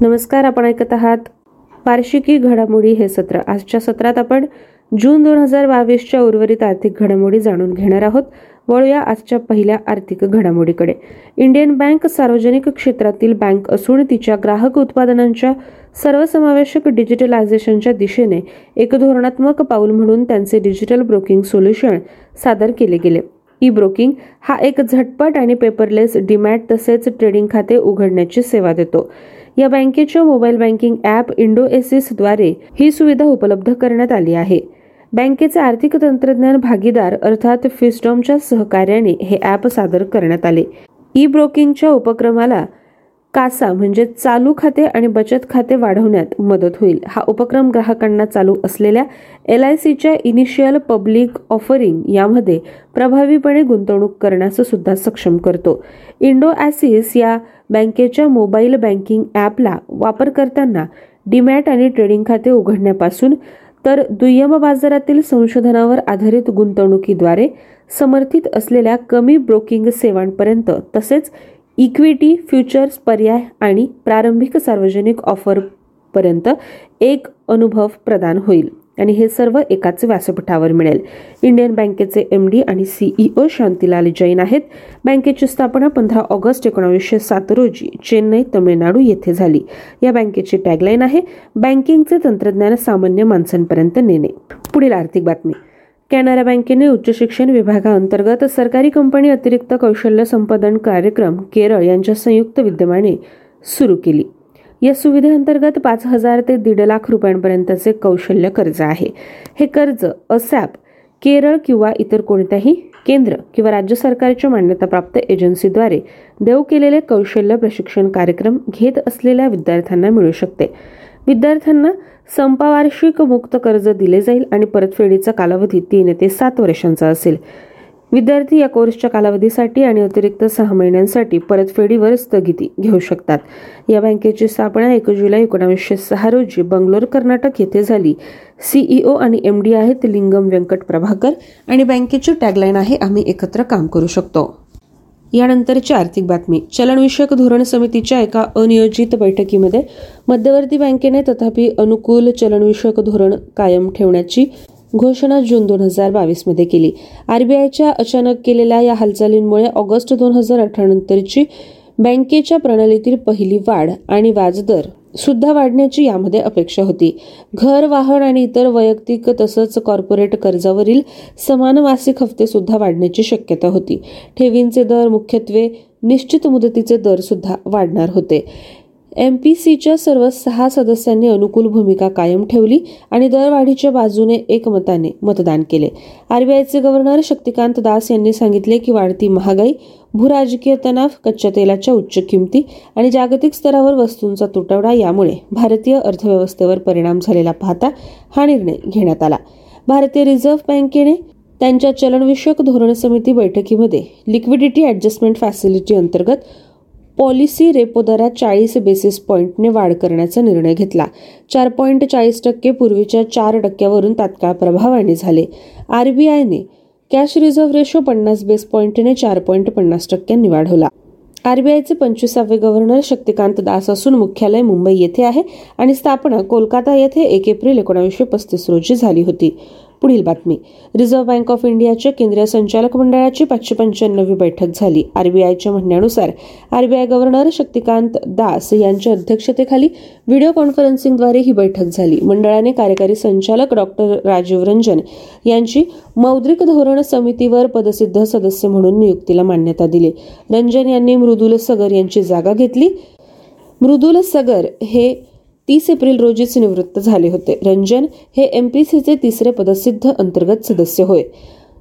नमस्कार आपण ऐकत आहात वार्षिकी घडामोडी हे सत्र. आजच्या सत्रात आपण जून दोन हजार बावीसच्या उर्वरित आर्थिक घडामोडी जाणून घेणार आहोत. वळूया आजच्या पहिल्या आर्थिक घडामोडीकडे. इंडियन बँक सार्वजनिक क्षेत्रातील बँक असून तिच्या ग्राहक उत्पादनांच्या सर्वसमावेशक डिजिटलायझेशनच्या दिशेने एक धोरणात्मक पाऊल म्हणून त्यांचे डिजिटल ब्रोकिंग सोल्युशन सादर केले गेले. ई ब्रोकिंग हा एक झटपट आणि पेपरलेस डीमॅट तसेच ट्रेडिंग खाते उघडण्याची सेवा देतो. या बँकेच्या मोबाईल बँकिंग ॲप द्वारे ही सुविधा उपलब्ध करण्यात आली आहे. बँकेचे आर्थिक तंत्रज्ञान भागीदार अर्थात फिस्टॉमच्या सहकार्याने हे ॲप सादर करण्यात आले. ई ब्रोकिंगच्या उपक्रमाला कासा म्हणजे चालू खाते आणि बचत खाते वाढवण्यात मदत होईल. हा उपक्रम ग्राहकांना चालू असलेल्या एल आय सीच्या इनिशियल पब्लिक ऑफरिंग यामध्ये प्रभावीपणे गुंतवणूक करण्यास सुद्धा सक्षम करतो. इंडो ॲसिस या बँकेच्या मोबाईल बँकिंग ॲपला वापरकर्त्यांना डीमॅट आणि ट्रेडिंग खाते उघडण्यापासून तर दुय्यम बाजारातील संशोधनावर आधारित गुंतवणुकीद्वारे समर्थित असलेल्या कमी ब्रोकिंग सेवांपर्यंत तसेच इक्विटी फ्युचर्स पर्याय आणि प्रारंभिक सार्वजनिक ऑफरपर्यंत एक अनुभव प्रदान होईल. आणि हे सर्व एकाच व्यासपीठावर मिळेल. इंडियन बँकेचे एम डी आणि सीईओ शांतीलाल जैन आहेत. बँकेची स्थापना पंधरा ऑगस्ट एकोणावीसशे सात रोजी चेन्नई तमिळनाडू येथे झाली. या बँकेची टॅगलाईन आहे बँकिंगचे तंत्रज्ञान सामान्य माणसांपर्यंत नेणे. पुढील आर्थिक बातमी. कॅनरा बँकेने उच्च शिक्षण विभागाअंतर्गत सरकारी कंपनी अतिरिक्त कौशल्य संपादन कार्यक्रम केरळ यांच्या संयुक्त विद्यमाने सुरू केली. या सुविधेअंतर्गत पाच हजार ते दीड लाख रुपयांपर्यंतचे कौशल्य कर्ज आहे. हे कर्ज असॅप केरळ किंवा इतर कोणत्याही केंद्र किंवा राज्य सरकारच्या मान्यताप्राप्त एजन्सीद्वारे देऊ केलेले कौशल्य प्रशिक्षण कार्यक्रम घेत असलेल्या विद्यार्थ्यांना मिळू शकते. विद्यार्थ्यांना संपावार्षिक मुक्त कर्ज दिले जाईल आणि परतफेडीचा कालावधी तीन ते सात वर्षांचा असेल. विद्यार्थी या कोर्सच्या कालावधीसाठी आणि अतिरिक्त सहा महिन्यांसाठी परतफेडीवर स्थगिती घेऊ शकतात. या बँकेची स्थापना एक जुलै एकोणावीसशे सहा रोजी बंगलोर कर्नाटक येथे झाली. सीईओ आणि एम डी आहेत लिंगम व्यंकट प्रभाकर आणि बँकेची टॅगलाईन आहे आम्ही एकत्र काम करू शकतो. यानंतरची आर्थिक बातमी. चलनविषयक धोरण समितीच्या एका अनियोजित बैठकीमध्ये मध्यवर्ती बँकेने तथापि अनुकूल चलनविषयक धोरण कायम ठेवण्याची घोषणा जून दोन हजार बावीसमध्ये केली. आरबीआयच्या अचानक केलेल्या या हालचालींमुळे ऑगस्ट दोन हजार अठरा नंतरची बँकेच्या प्रणालीतील पहिली वाढ आणि व्याजदर सुद्धा वाढण्याची यामध्ये अपेक्षा होती. घर वाहन आणि इतर वैयक्तिक तसंच कॉर्पोरेट कर्जावरील समान मासिक हप्ते सुद्धा वाढण्याची शक्यता होती. ठेवींचे दर मुख्यत्वे निश्चित मुदतीचे दर सुद्धा वाढणार होते. एम पी सीच्या सर्व सहा सदस्यांनी अनुकूल भूमिका कायम ठेवली आणि दरवाढीच्या बाजूने एकमताने मतदान केले. आरबीआयचे गव्हर्नर शक्तिकांत दास यांनी सांगितले की वाढती महागाई भूराजकीय तणाव कच्च्या तेलाच्या उच्च किमती आणि जागतिक स्तरावर वस्तूंचा तुटवडा यामुळे भारतीय अर्थव्यवस्थेवर परिणाम झालेला पाहता हा निर्णय घेण्यात आला. भारतीय रिझर्व्ह बँकेने त्यांच्या चलनविषयक धोरण समिती बैठकीमध्ये लिक्विडिटी ॲडजस्टमेंट फॅसिलिटी अंतर्गत पॉलिसी रेपो दरात चाळीस बेसिस पॉईंटने वाढ करण्याचा निर्णय घेतला. चार पॉईंट चाळीस टक्के पूर्वीच्या चार टक्क्यावरून तात्काळ प्रभावाने झाले. आरबीआयने कॅश रिझर्व्ह रेशो पन्नास बेस पॉईंटने चार पॉईंट पन्नास टक्क्यांनी वाढवला. आरबीआयचे पंचवीसावे गव्हर्नर शक्तिकांत दास असून मुख्यालय मुंबई येथे आहे आणि स्थापना कोलकाता येथे एक एप्रिल एकोणीसशे पस्तीस रोजी झाली होती. पुढील बातमी. रिझर्व्ह बँक ऑफ इंडियाच्या केंद्रीय संचालक मंडळाची पाचशे पंच्याण्णवी बैठक झाली. आरबीआयच्या म्हणण्यानुसार आरबीआय गव्हर्नर शक्तिकांत दास यांच्या अध्यक्षतेखाली व्हिडिओ कॉन्फरन्सिंगद्वारे ही बैठक झाली. मंडळाने कार्यकारी संचालक डॉक्टर राजीव रंजन यांची मौद्रिक धोरण समितीवर पदसिद्ध सदस्य म्हणून नियुक्तीला मान्यता दिली. रंजन यांनी मृदुल सगर यांची जागा घेतली. मृदुल सगर हे तीस एप्रिल रोजीच निवृत्त झाले होते. रंजन हे एम पी सीचे तिसरे पदसिद्ध अंतर्गत सदस्य होय.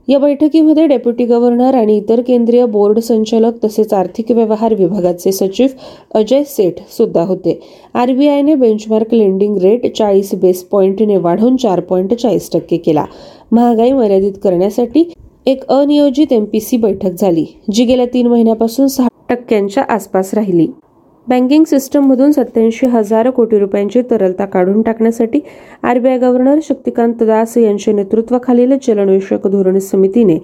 या बैठकीमध्ये डेप्युटी गव्हर्नर आणि इतर केंद्रीय बोर्ड संचालक तसेच आर्थिक व्यवहार विभागाचे सचिव अजय सेठ सुद्धा होते. आरबीआयने बेंचमार्क लेंडिंग रेट चाळीस बेस पॉईंटने वाढवून चार पॉईंट चाळीस टक्के केला. महागाई मर्यादित करण्यासाठी एक अनियोजित एमपीसी बैठक झाली जी गेल्या तीन महिन्यापासून सहा टक्क्यांच्या आसपास राहिली. बँकिंग सिस्टममधून सत्याऐंशी हजार कोटी रुपयांची तरलता काढून टाकण्यासाठी आरबीआय गव्हर्नर शक्तिकांत दास यांच्या नेतृत्वाखालील चलनविषयक धोरण समितीने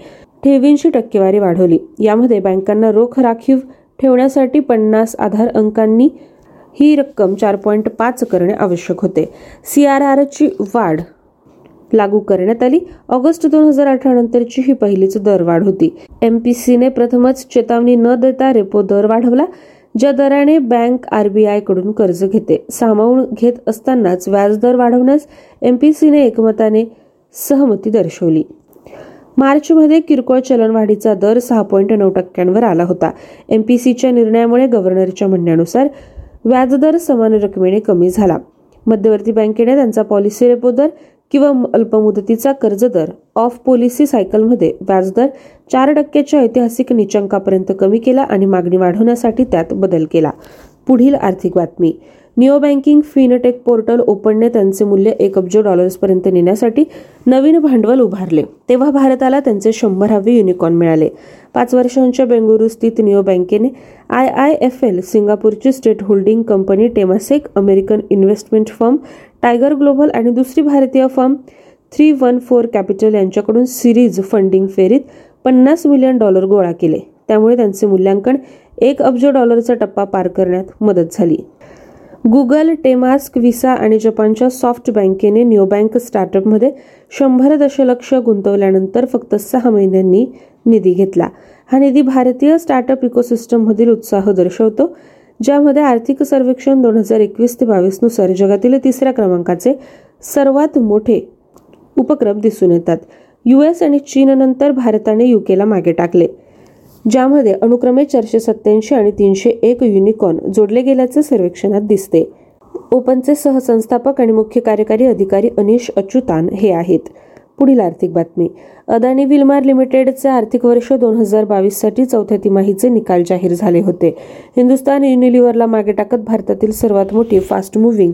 ठेवींची टक्केवारी वाढवली. यामध्ये बँकांना रोख राखीव ठेवण्यासाठी पन्नास आधार अंकांनी ही रक्कम चार पॉईंट पाच करणे आवश्यक होते. सी आर आरची वाढ लागू करण्यात आली. ऑगस्ट दोन हजार अठरा नंतरची ही पहिलीच दरवाढ होती. एमपीसीने प्रथमच चेतावणी न देता रेपो दर वाढवला. ज्या दराने बँक आरबीआयकडून कर्ज घेते. सामावून घेत असतानाच व्याजदर वाढवण्यास एमपीसीने एकमताने सहमती दर्शवली. मार्चमध्ये किरकोळ चलनवाढीचा दर सहा पॉईंट नऊ टक्क्यांवर आला होता. एमपीसीच्या निर्णयामुळे गव्हर्नरच्या म्हणण्यानुसार व्याजदर समान रकमेने कमी झाला. मध्यवर्ती बँकेने त्यांचा पॉलिसी रेपो दर किंवा अल्पमुदतीचा कर्जदर ऑफ पॉलिसी सायकलमध्ये व्याजदर चार टक्क्याच्या ऐतिहासिक निचंकापर्यंत कमी केला आणि मागणी वाढवण्यासाठी त्यात बदल केला. पुढील आर्थिक बातमी. निओ बँकिंग फिनटेक पोर्टल ओपनने त्यांचे मूल्य एक अब्ज डॉलर्सपर्यंत नेण्यासाठी नवीन भांडवल उभारले. तेव्हा भारताला त्यांचे शंभरावे युनिकॉर्न मिळाले. पाच वर्षांच्या बेंगळुरू स्थित निओ बँकेने I I F L सिंगापूरची state holding company Temasek American investment firm Tiger Global आणि दुसरी भारतीय firm three one four capital यांच्याकडून सिरीज फंडिंग फेरीत पन्नास मिलियन डॉलर गोळा केले. त्यामुळे त्यांचे मूल्यांकन एक अब्ज डॉलरचा टप्पा पार करण्यात मदत झाली. गुगल टेमास्क विसा आणि जपानच्या सॉफ्ट बँकेने न्यू बँक स्टार्टअपमध्ये शंभर दशलक्ष गुंतवल्यानंतर फक्त सहा महिन्यांनी निधी घेतला. हा निधी भारतीय स्टार्टअप इकोसिस्टममधील उत्साह दर्शवतो ज्यामध्ये आर्थिक सर्वेक्षण दोन हजार एकवीस ते बावीसनुसार जगातील तिसऱ्या क्रमांकाचे सर्वात मोठे उपक्रम दिसून येतात. यू एस आणि चीननंतर भारताने युकेला मागे टाकले ज्यामध्ये अनुक्रमे चारशे सत्याऐंशी आणि तीनशे एक युनिकॉर्न जोडले गेल्याचे सर्वेक्षणात दिसते. ओपनचे सहसंस्थापक आणि मुख्य कार्यकारी अधिकारी अनिश अच्युतान हे आहेत. पुढील आर्थिक बातमी. अदानी विलमार लिमिटेडचे आर्थिक वर्ष दोन हजार बावीससाठी चौथ्या तिमाहीचे निकाल जाहीर झाले होते. हिंदुस्थान युनिलिव्हरला मागे टाकत भारतातील सर्वात मोठी fast moving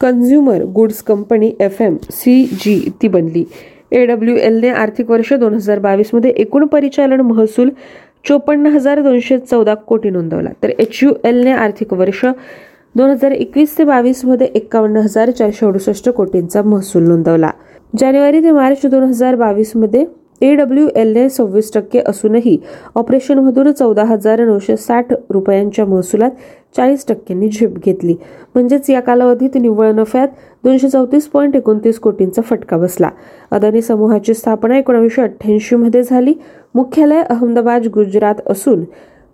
consumer goods company F M C G ती बनली. डब्ल्यू एलने आर्थिक वर्ष दोन हजार बावीसमध्ये एकूण परिचालन महसूल चोपन्न हजार दोनशे चौदा कोटी नोंदवला. तर एच यू एलने आर्थिक वर्ष दोन हजार एकवीस ते बावीसमध्ये एकावन्न हजार चारशे अडुसष्ट कोटींचा महसूल नोंदवला. जानेवारी ते मार्च दोन हजार बावीसमध्ये ए डब्ल्यू एलने सव्वीस टक्के असूनही ऑपरेशनमधून चौदा हजार नऊशे साठ रुपयांच्या महसुलात चाळीस टक्क्यांनी झेप घेतली. म्हणजेच या कालावधीत निव्वळ नफ्यात दोनशे चौतीस पॉईंट एकोणतीस कोटींचा फटका बसला. अदानी समूहाची स्थापना एकोणीसशे अठ्ठ्याऐंशी मध्ये झाली. मुख्यालय अहमदाबाद गुजरात असून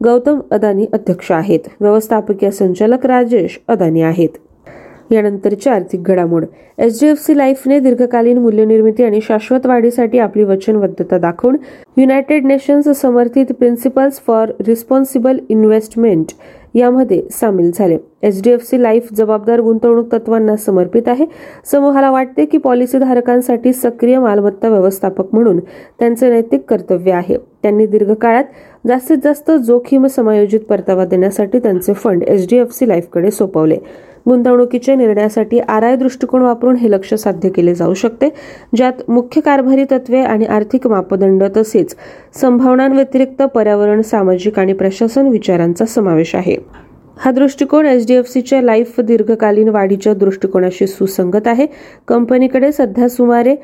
गौतम अदानी अध्यक्ष आहेत. व्यवस्थापकीय संचालक राजेश अदानी आहेत. यानंतरची आर्थिक घडामोड. एच डी एफ सी लाईफने दीर्घकालीन मूल्यनिर्मिती आणि शाश्वत वाढीसाठी आपली वचनबद्धता दाखवून युनायटेड नेशन्स समर्थित प्रिन्सिपल्स फॉर रिस्पॉन्सिबल इन्व्हेस्टमेंट यामध्ये सामील झाले. H D F C life जबाबदार गुंतवणूक तत्वांना समर्पित आहे. समूहाला वाटते की पॉलिसी धारकांसाठी सक्रिय मालमत्ता व्यवस्थापक म्हणून त्यांचे नैतिक कर्तव्य आहे. त्यांनी दीर्घकाळात जास्तीत जास्त जोखीम समायोजित परतावा देण्यासाठी त्यांचे fund H D F C लाईफकडे सोपवले. गुंतवणुकीच्या निर्णयासाठी आर आय दृष्टिकोन वापरून हे लक्ष साध्य केले जाऊ शकते ज्यात मुख्य कारभारी तत्वे आणि आर्थिक मापदंड तसेच संभावनांव्यतिरिक्त पर्यावरण सामाजिक आणि प्रशासन विचारांचा समावेश आहे. हा दृष्टिकोन एच डी एफ सीच्या लाईफ दीर्घकालीन वाढीच्या दृष्टिकोनाशी सुसंगत आहे. कंपनीकडे सध्या सुमारे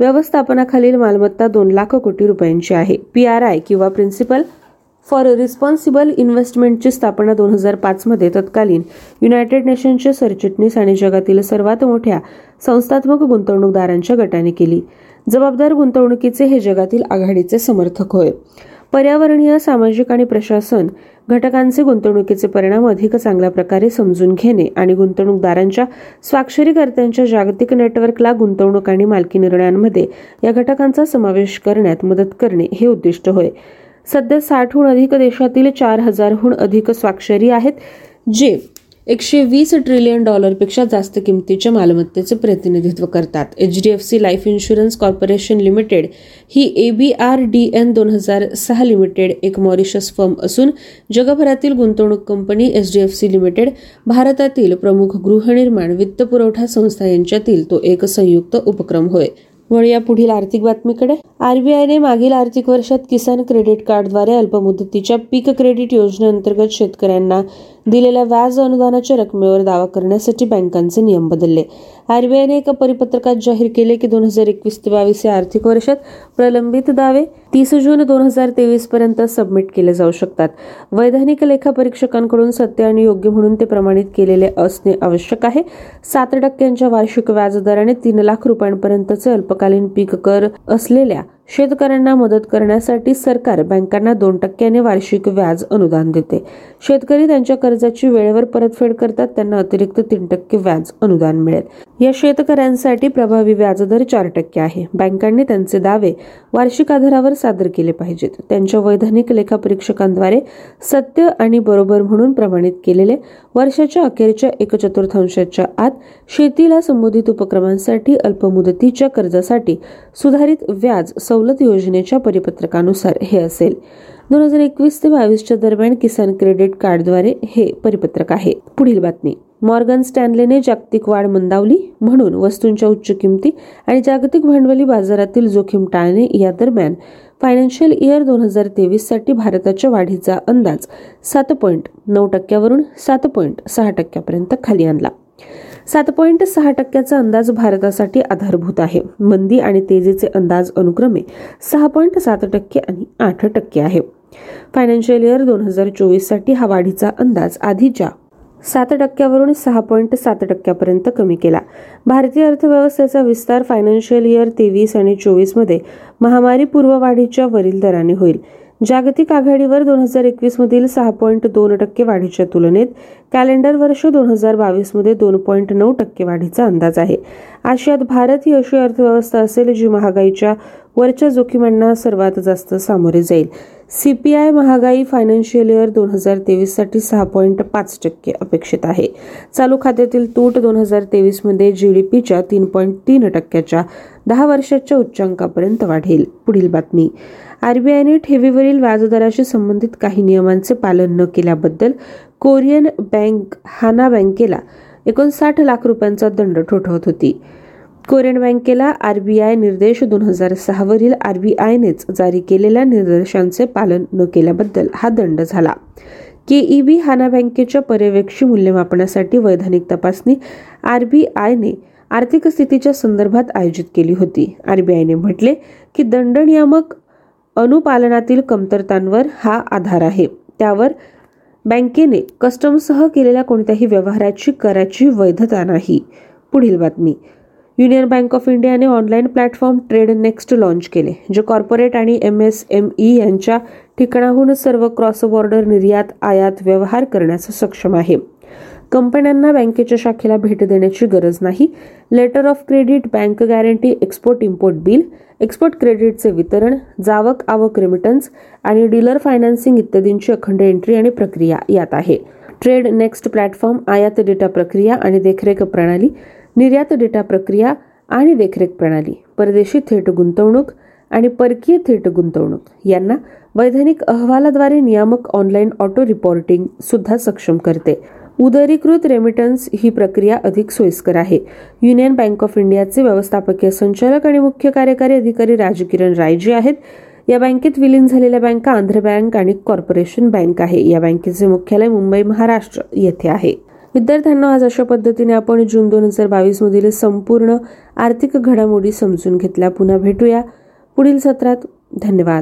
व्यवस्थापनाखालील मालमत्ता दोन लाख कोटी रुपयांची आहे. पी आर आय किंवा प्रिन्सिपल फॉर रिस्पॉन्सिबल इन्व्हेस्टमेंटची स्थापना दोन हजार पाचमध्ये तत्कालीन युनायटेड नेशन्सचे सरचिटणीस आणि जगातील सर्वात मोठ्या संस्थात्मक गुंतवणूकदारांच्या गटाने केली. जबाबदार गुंतवणुकीचे हे जगातील आघाडीचे समर्थक होय. पर्यावरणीय सामाजिक आणि प्रशासन घटकांचे गुंतवणुकीचे परिणाम अधिक चांगल्या प्रकारे समजून घेणे आणि गुंतवणूकदारांच्या स्वाक्षरीकर्त्यांच्या जागतिक नेटवर्कला गुंतवणूक आणि मालकी निर्णयांमध्ये या घटकांचा समावेश करण्यात मदत करणे हे उद्दिष्ट होय. सध्या साठहून अधिक देशातील चार हजारहून अधिक स्वाक्षरी आहेत जे एकशे वीस ट्रिलियन डॉलरपेक्षा जास्त किमतीच्या मालमत्तेचे प्रतिनिधित्व करतात. H D F C life insurance corporation limited he A B R D N दोन हजार सहा लिमिटेड एक मॉरिशस फर्म असून जगभरातील गुंतवणूक company H D F C limited भारतातील प्रमुख गृहनिर्माण वित्तपुरवठा संस्था यांच्यातील तो एक संयुक्त उपक्रम होय. वळूया पुढील आर्थिक बातमीकडे. आरबीआयने मागील आर्थिक वर्षात किसान क्रेडिट कार्डद्वारे अल्पमुदतीच्या पीक क्रेडिट योजनेअंतर्गत शेतकऱ्यांना दिलेल्या व्याज अनुदानाच्या रकमेवर दावा करण्यासाठी बँकांचे नियम बदलले. आरबीआयने एका परिपत्रकात जाहीर केले की दोन हजार एकवीस ते बावीस या आर्थिक वर्षात प्रलंबित दावे तीस जून दोन हजार तेवीस पर्यंत सबमिट केले जाऊ शकतात. वैधानिक लेखा परीक्षकांकडून सत्य आणि योग्य म्हणून ते प्रमाणित केलेले असणे आवश्यक आहे. सात टक्क्यांच्या वार्षिक व्याजदराने तीन लाख रुपयांपर्यंतचे अल्पकालीन पीक कर असलेल्या शेतकऱ्यांना मदत करण्यासाठी सरकार बँकांना दोन टक्क्याने वार्षिक व्याज अनुदान देते. शेतकरी त्यांच्या कर्जाची वेळेवर परतफेड करतात त्यांना अतिरिक्त तीन टक्के व्याज अनुदान मिळेल. या शेतकऱ्यांसाठी प्रभावी व्याजदर चार टक्के आहे. बँकांनी त्यांचे दावे वार्षिक आधारावर सादर केले पाहिजेत. त्यांच्या वैधानिक लेखापरीक्षकांद्वारे सत्य आणि बरोबर म्हणून प्रमाणित केलेले वर्षाच्या अखेरच्या एक चतुर्थांशाच्या आत शेतीला संबोधित उपक्रमांसाठी अल्पमुदतीच्या कर्जासाठी सुधारित व्याज सवलत योजनेच्या परिपत्रकानुसार हे असेल. दोन हजार एकवीस ते बावीसच्या दरम्यान किसान क्रेडिट कार्डद्वारे हे परिपत्रक आहे. पुढील बातमी. मॉर्गन स्टॅनलेने जागतिक वाढ मंदावली म्हणून वस्तूंच्या उच्च किमती आणि जागतिक भांडवली बाजारातील जोखीम टाळणे या दरम्यान फायनान्शियल इयर दोन हजार तेवीससाठी भारताच्या वाढीचा अंदाज सात पॉईंट नऊ टक्क्यावरून सात पॉईंट सहा टक्क्यापर्यंत खाली आणला. सात पॉईंट सहा टक्क्याचा अंदाज भारतासाठी आधारभूत आहे. मंदी आणि तेजीचे अंदाज अनुक्रमे सहा पॉईंट सात टक्के आणि आठ टक्के आहे. फायनान्शियल इयर दोन हजार चोवीससाठी हा वाढीचा अंदाज आधीच्या सात टक्क्यावरून सहा पॉईंट सात टक्क्यापर्यंत कमी केला. भारतीय अर्थव्यवस्थेचा विस्तार फायनान्शियल इयर तेवीस आणि चोवीसमध्ये महामारी महामारीपूर्व वाढीच्या वरील दराने होईल. जागतिक आघाडीवर दोन हजार एकवीस मधील सहा पॉईंट दोन टक्के वाढीच्या तुलनेत कॅलेंडर वर्ष दोन हजार बावीसमध्ये दोन पॉईंट नऊ टक्के वाढीचा अंदाज आहे. आशियात भारत ही अशी अर्थव्यवस्था असेल जी महागाईच्या वरच्या जोखीमांना सर्वात जास्त सामोरे जाईल. सीपीआय महागाई फायनान्शियल इयर दोन हजार तेवीससाठी सहा पॉईंट पाच टक्के अपेक्षित आहे. चालू खात्यातील तूट दोन हजार तेवीसमध्ये जीडीपीच्या तीन पॉईंट तीन टक्क्याच्या दहा वर्षाच्या उच्चांकापर्यंत वाढेल. पुढील बातमी. आरबीआयने ठेवीवरील व्याजदराशी संबंधित काही नियमांचे पालन न केल्याबद्दल कोरियन बँक हाना बँकेला एकोणसाठ लाख रुपयांचा दंड ठोठवत होती. कोरियन बँकेला आरबीआय निर्देश दोन हजार सहावरील आरबीआयनेच जारी केलेल्या निर्देशांचे पालन न केल्याबद्दल हा दंड झाला. केईबी हाना बँकेच्या पर्यवेक्षी मूल्यमापनासाठी वैधानिक तपासणी आरबीआयने आर्थिक स्थितीच्या संदर्भात आयोजित केली होती. आरबीआयने म्हटले की दंड नियामक अनुपालनातील कमतरतांवर हा आधार आहे. त्यावर बँकेने कस्टमसह केलेल्या कोणत्याही व्यवहाराची कराची वैधता नाही. पुढील बातमी. युनियन बँक ऑफ इंडियाने online platform Trade Next launch केले जे कॉर्पोरेट आणि एम एस एम ई यांच्या ठिकाणाहून सर्व क्रॉस बॉर्डर निर्यात आयात व्यवहार करण्यास सक्षम आहे. कंपन्यांना बँकेच्या शाखेला भेट देण्याची गरज नाही. Letter of credit bank guarantee export import bill export क्रेडिटचे वितरण जावक आवक रेमिटन्स आणि डीलर फायनान्सिंग इत्यादींची अखंड एंट्री आणि प्रक्रिया यात आहे. ट्रेड नेक्स्ट प्लॅटफॉर्म आयात डेटा प्रक्रिया आणि देखरेख प्रणाली निर्यात डेटा प्रक्रिया आणि देखरेख प्रणाली परदेशी थेट गुंतवणूक आणि परकीय थेट गुंतवणूक. यांना वैधानिक अहवालाद्वारे नियामक ऑनलाईन ऑटो रिपोर्टिंग सुद्धा सक्षम करते. उदरीकृत रेमिटन्स ही प्रक्रिया अधिक सोयीस्कर आहे. युनियन बँक ऑफ इंडियाचे व्यवस्थापकीय संचालक आणि मुख्य कार्यकारी अधिकारी राजकिरण राय जे आहेत. या बँकेत विलीन झालेल्या बँका आंध्र बँक आणि कॉर्पोरेशन बँक आहे. या बँकेचे मुख्यालय मुंबई महाराष्ट्र येथे आहे. विद्यार्थ्यांना आज अशा पद्धतीने आपण जून दोन हजार बावीस मधील संपूर्ण आर्थिक घडामोडी समजून घेतल्या. पुन्हा भेटूया. पुढील सत्रात धन्यवाद.